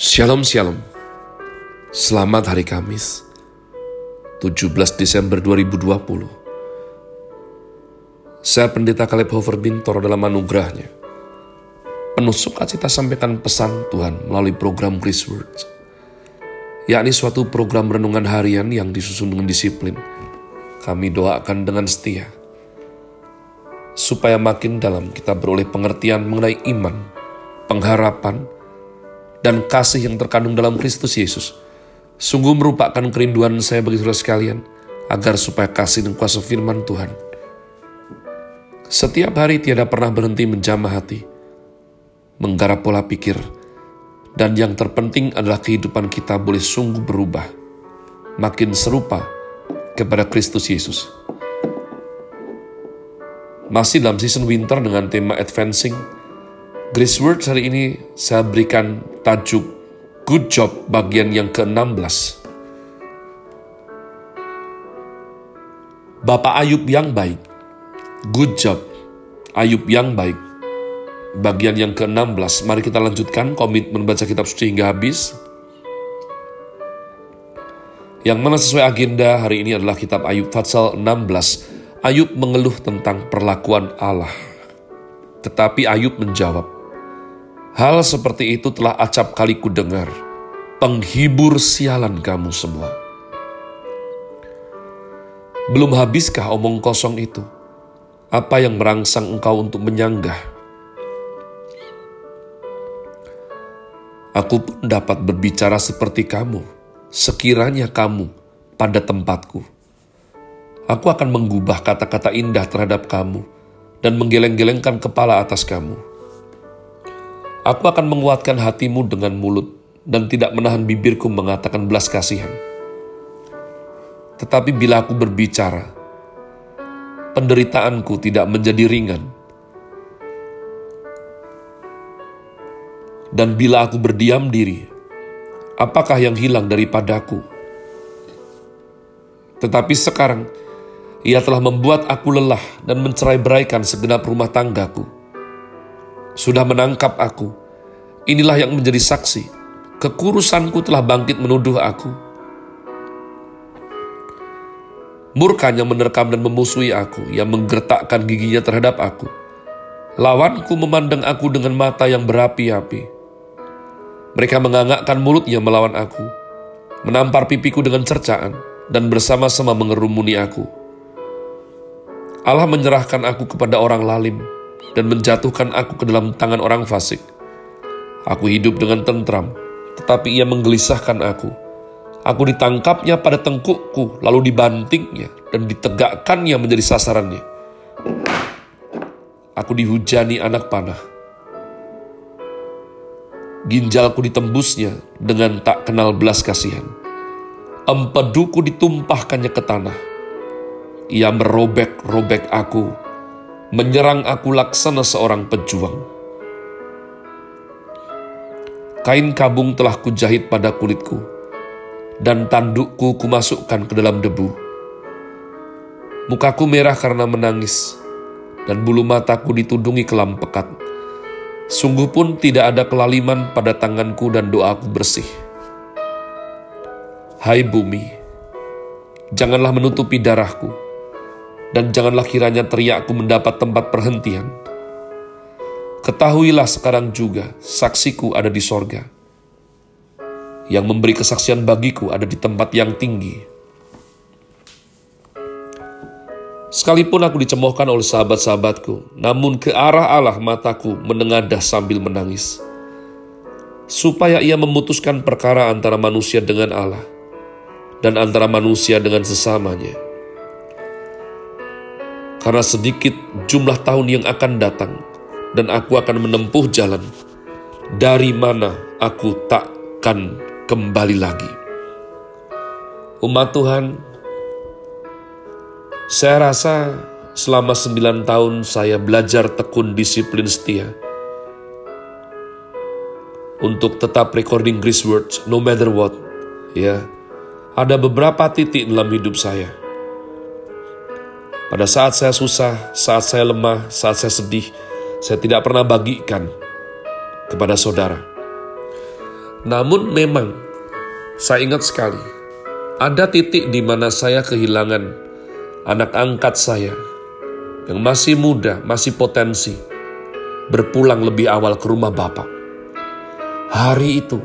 Shalom Shalom. Selamat hari Kamis 17 Desember 2020 Saya Pendeta Kaleb Hofer Bintor dalam anugerahnya. Penuh sukacita sampaikan pesan Tuhan melalui program Grace Words yakni suatu program renungan harian yang disusun dengan disiplin. Kami doakan dengan setia supaya makin dalam kita beroleh pengertian mengenai iman, pengharapan, dan kasih yang terkandung dalam Kristus Yesus. Sungguh merupakan kerinduan saya bagi saudara sekalian, agar supaya kasih dan kuasa firman Tuhan setiap hari tiada pernah berhenti menjamah hati, menggarap pola pikir, dan yang terpenting adalah kehidupan kita boleh sungguh berubah, makin serupa kepada Kristus Yesus. Masih dalam season winter dengan tema Advancing, Grace Words hari ini saya berikan tajuk Good Job bagian yang ke-16. Bapak Ayub yang baik. Good job. Ayub yang baik. Bagian yang ke-16. Mari kita lanjutkan komitmen baca kitab suci hingga habis. Yang mana sesuai agenda hari ini adalah kitab Ayub Fatsal 16. Ayub mengeluh tentang perlakuan Allah. Tetapi Ayub menjawab, Hal seperti itu telah acap kali ku dengar. Penghibur sialan kamu semua. Belum habiskah omong kosong itu? Apa yang merangsang engkau untuk menyanggah? Aku pun dapat berbicara seperti kamu, sekiranya kamu pada tempatku. Aku akan menggubah kata-kata indah terhadap kamu dan menggeleng-gelengkan kepala atas kamu Aku akan menguatkan hatimu dengan mulut dan tidak menahan bibirku mengatakan belas kasihan. Tetapi bila aku berbicara, penderitaanku tidak menjadi ringan. Dan bila aku berdiam diri, apakah yang hilang daripadaku? Tetapi sekarang, ia telah membuat aku lelah dan mencerai beraikan segenap rumah tanggaku sudah menangkap aku. Inilah yang menjadi saksi. Kekurusanku telah bangkit menuduh aku. Murkanya menerkam dan memusuhi aku, yang menggertakkan giginya terhadap aku. Lawanku memandang aku dengan mata yang berapi-api. Mereka mengangakkan mulutnya melawan aku, menampar pipiku dengan cercaan, dan bersama-sama mengerumuni aku. Allah menyerahkan aku kepada orang lalim, dan menjatuhkan aku ke dalam tangan orang fasik. Aku hidup dengan tentram, tetapi ia menggelisahkan aku. Aku ditangkapnya pada tengkukku, lalu dibantingnya dan ditegakkannya menjadi sasarannya. Aku dihujani anak panah. Ginjalku ditembusnya dengan tak kenal belas kasihan. Empeduku ditumpahkannya ke tanah. Ia merobek-robek aku menyerang aku laksana seorang pejuang. Kain kabung telah kujahit pada kulitku, dan tandukku kumasukkan ke dalam debu. Mukaku merah karena menangis, dan bulu mataku ditudungi kelam pekat. Sungguh pun tidak ada kelaliman pada tanganku dan doaku bersih. Hai bumi, janganlah menutupi darahku, dan janganlah kiranya teriakku mendapat tempat perhentian. Ketahuilah sekarang juga, saksiku ada di sorga. Yang memberi kesaksian bagiku ada di tempat yang tinggi. Sekalipun aku dicemoohkan oleh sahabat-sahabatku, namun ke arah Allah mataku menengadah sambil menangis. Supaya ia memutuskan perkara antara manusia dengan Allah, dan antara manusia dengan sesamanya karena sedikit jumlah tahun yang akan datang, dan aku akan menempuh jalan dari mana aku takkan kembali lagi. Umat Tuhan, saya rasa selama sembilan tahun saya belajar tekun disiplin setia untuk tetap recording Grace Words no matter what. Ya, ada beberapa titik dalam hidup saya pada saat saya susah, saat saya lemah, saat saya sedih, saya tidak pernah bagikan kepada saudara. Namun memang saya ingat sekali ada titik di mana saya kehilangan anak angkat saya yang masih muda, masih potensi berpulang lebih awal ke rumah Bapak. Hari itu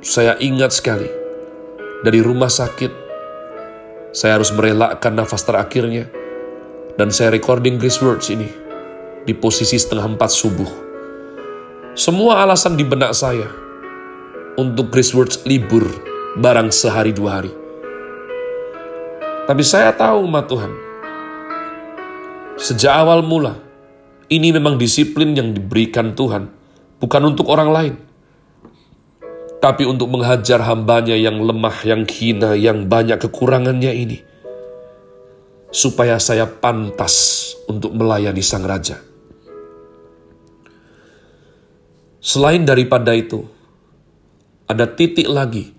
saya ingat sekali dari rumah sakit saya harus merelakan nafas terakhirnya dan saya recording Grace Words ini di posisi setengah empat subuh. Semua alasan di benak saya untuk Grace Words libur barang sehari dua hari. Tapi saya tahu umat Tuhan, sejak awal mula, ini memang disiplin yang diberikan Tuhan, bukan untuk orang lain. Tapi untuk menghajar hambanya yang lemah, yang hina, yang banyak kekurangannya ini. Supaya saya pantas untuk melayani Sang Raja. Selain daripada itu, ada titik lagi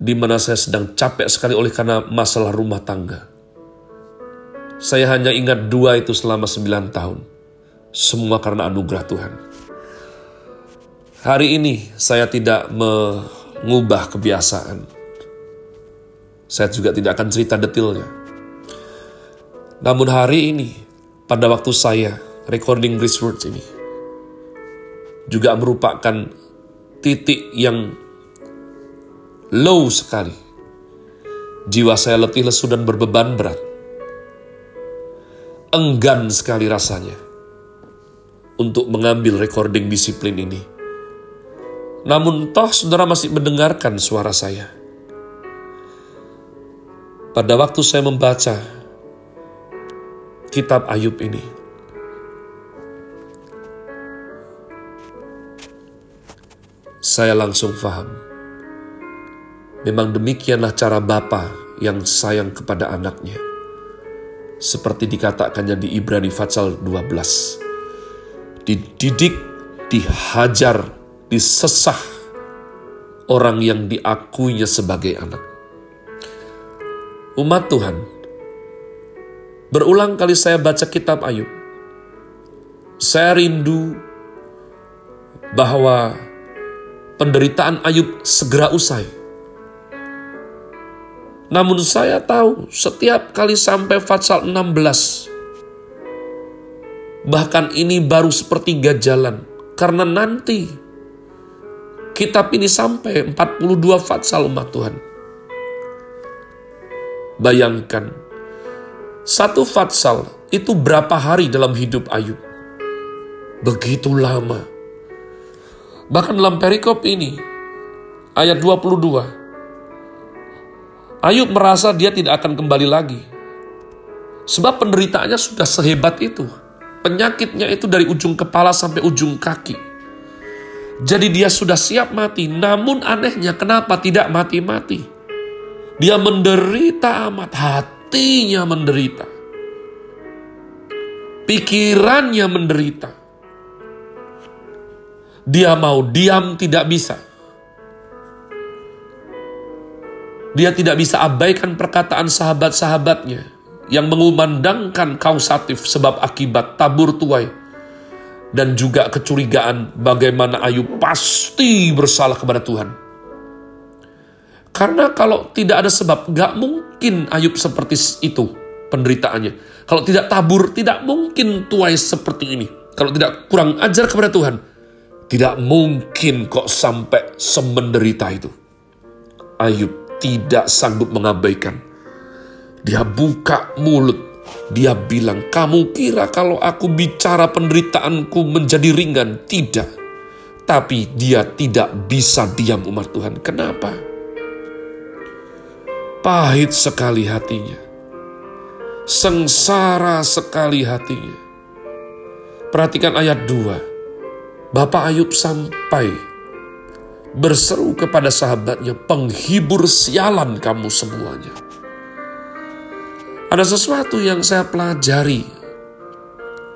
di mana saya sedang capek sekali oleh karena masalah rumah tangga. Saya hanya ingat dua itu selama sembilan tahun. Semua karena anugerah Tuhan. Hari ini saya tidak mengubah kebiasaan. Saya juga tidak akan cerita detailnya. Namun hari ini, pada waktu saya recording Words ini, juga merupakan titik yang low sekali. Jiwa saya letih lesu dan berbeban berat. Enggan sekali rasanya untuk mengambil recording disiplin ini. Namun toh saudara masih mendengarkan suara saya. Pada waktu saya membaca kitab Ayub ini, saya langsung paham. Memang demikianlah cara Bapa yang sayang kepada anaknya. Seperti dikatakannya di Ibrani Fatsal 12. Dididik, dihajar, disesah orang yang diakuinya sebagai anak. Umat Tuhan, berulang kali saya baca kitab Ayub. Saya rindu bahwa penderitaan Ayub segera usai. Namun saya tahu setiap kali sampai Fatsal 16, bahkan ini baru sepertiga jalan. Karena nanti kitab ini sampai 42 Fatsal umat Tuhan. Bayangkan, satu Fatsal itu berapa hari dalam hidup Ayub? Begitu lama. Bahkan dalam perikop ini, ayat 22, Ayub merasa dia tidak akan kembali lagi. Sebab penderitaannya sudah sehebat itu. Penyakitnya itu dari ujung kepala sampai ujung kaki. Jadi dia sudah siap mati, namun anehnya kenapa tidak mati-mati? Dia menderita amat, hatinya menderita. Pikirannya menderita dia mau diam tidak bisa. Dia tidak bisa abaikan perkataan sahabat-sahabatnya yang mengumandangkan kausatif sebab akibat tabur tuai dan juga kecurigaan bagaimana Ayub pasti bersalah kepada Tuhan. Karena kalau tidak ada sebab, gak mungkin Ayub seperti itu penderitaannya. Kalau tidak tabur, tidak mungkin tuai seperti ini. Kalau tidak kurang ajar kepada Tuhan, tidak mungkin kok sampai semenderita itu. Ayub tidak sanggup mengabaikan. Dia buka mulut. Dia bilang, kamu kira kalau aku bicara penderitaanku menjadi ringan? Tidak. Tapi dia tidak bisa diam umat Tuhan. Kenapa? Pahit sekali hatinya. Sengsara sekali hatinya. Perhatikan ayat 2 Bapak Ayub sampai berseru kepada sahabatnya, penghibur sialan kamu semuanya. Ada sesuatu yang saya pelajari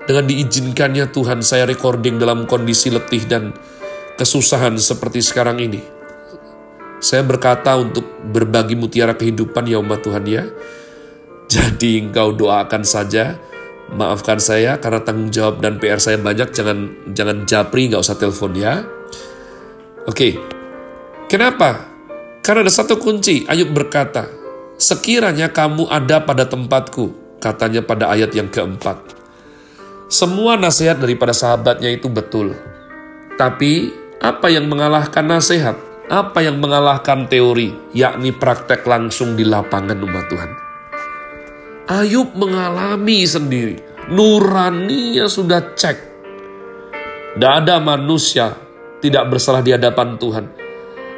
dengan diizinkannya Tuhan saya recording dalam kondisi letih dan kesusahan seperti sekarang ini. Saya berkata untuk berbagi mutiara kehidupan ya umat Tuhan ya. Jadi engkau doakan saja Maafkan saya karena tanggung jawab dan PR saya banyak. Jangan jangan japri, nggak usah telepon ya. Oke, Kenapa? Karena ada satu kunci, Ayub berkata, Sekiranya kamu ada pada tempatku, katanya pada ayat yang keempat. Semua nasihat daripada sahabatnya itu betul. Tapi, apa yang mengalahkan nasihat? Apa yang mengalahkan teori, yakni praktek langsung di lapangan umat Tuhan? Ayub mengalami sendiri, nuraninya sudah cek. Tidak ada manusia tidak bersalah di hadapan Tuhan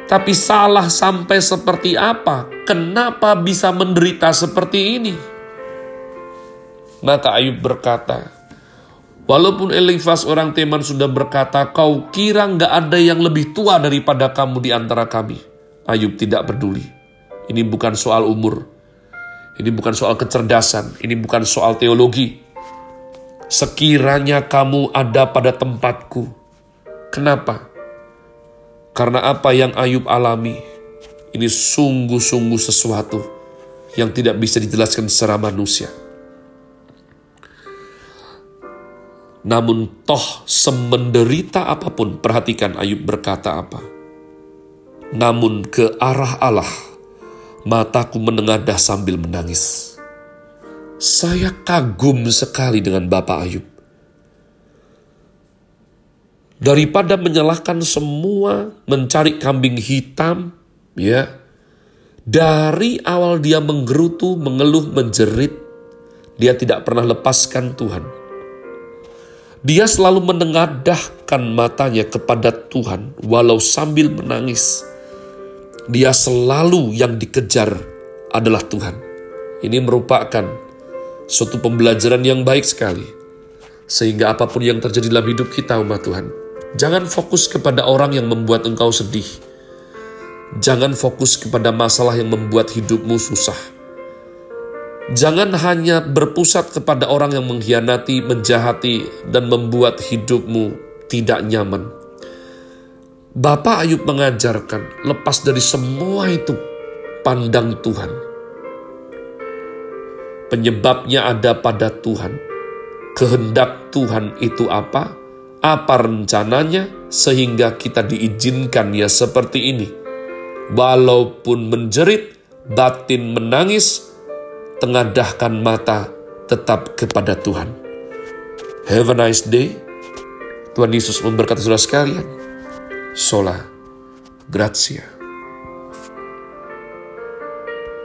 tapi salah sampai seperti apa? Kenapa bisa menderita seperti ini? Maka Ayub berkata, Walaupun Elifas orang Teman sudah berkata, kau kira nggak ada yang lebih tua daripada kamu di antara kami. Ayub tidak peduli. Ini bukan soal umur. Ini bukan soal kecerdasan. Ini bukan soal teologi. Sekiranya kamu ada pada tempatku. Kenapa? Karena apa yang Ayub alami, ini sungguh-sungguh sesuatu yang tidak bisa dijelaskan secara manusia. Namun toh semenderita apa pun, perhatikan Ayub berkata apa. Namun ke arah Allah, mataku menengadah sambil menangis. Saya kagum sekali dengan Bapak Ayub. Daripada menyalahkan semua mencari kambing hitam ya dari awal dia menggerutu mengeluh menjerit dia tidak pernah lepaskan Tuhan. Dia selalu menengadahkan matanya kepada Tuhan walau sambil menangis dia selalu yang dikejar adalah Tuhan ini merupakan suatu pembelajaran yang baik sekali sehingga apa pun yang terjadi dalam hidup kita umat Tuhan Jangan fokus kepada orang yang membuat engkau sedih. Jangan fokus kepada masalah yang membuat hidupmu susah. Jangan hanya berpusat kepada orang yang mengkhianati, menjahati, dan membuat hidupmu tidak nyaman. Bapak Ayub mengajarkan, lepas dari semua itu, pandang Tuhan. Penyebabnya ada pada Tuhan. Kehendak Tuhan itu apa? apa rencananya sehingga kita diizinkan ya seperti ini. Walaupun menjerit, batin menangis, tengadahkan mata tetap kepada Tuhan. Have a nice day. Tuhan Yesus memberkati saudara sekalian. Sola. Grazie.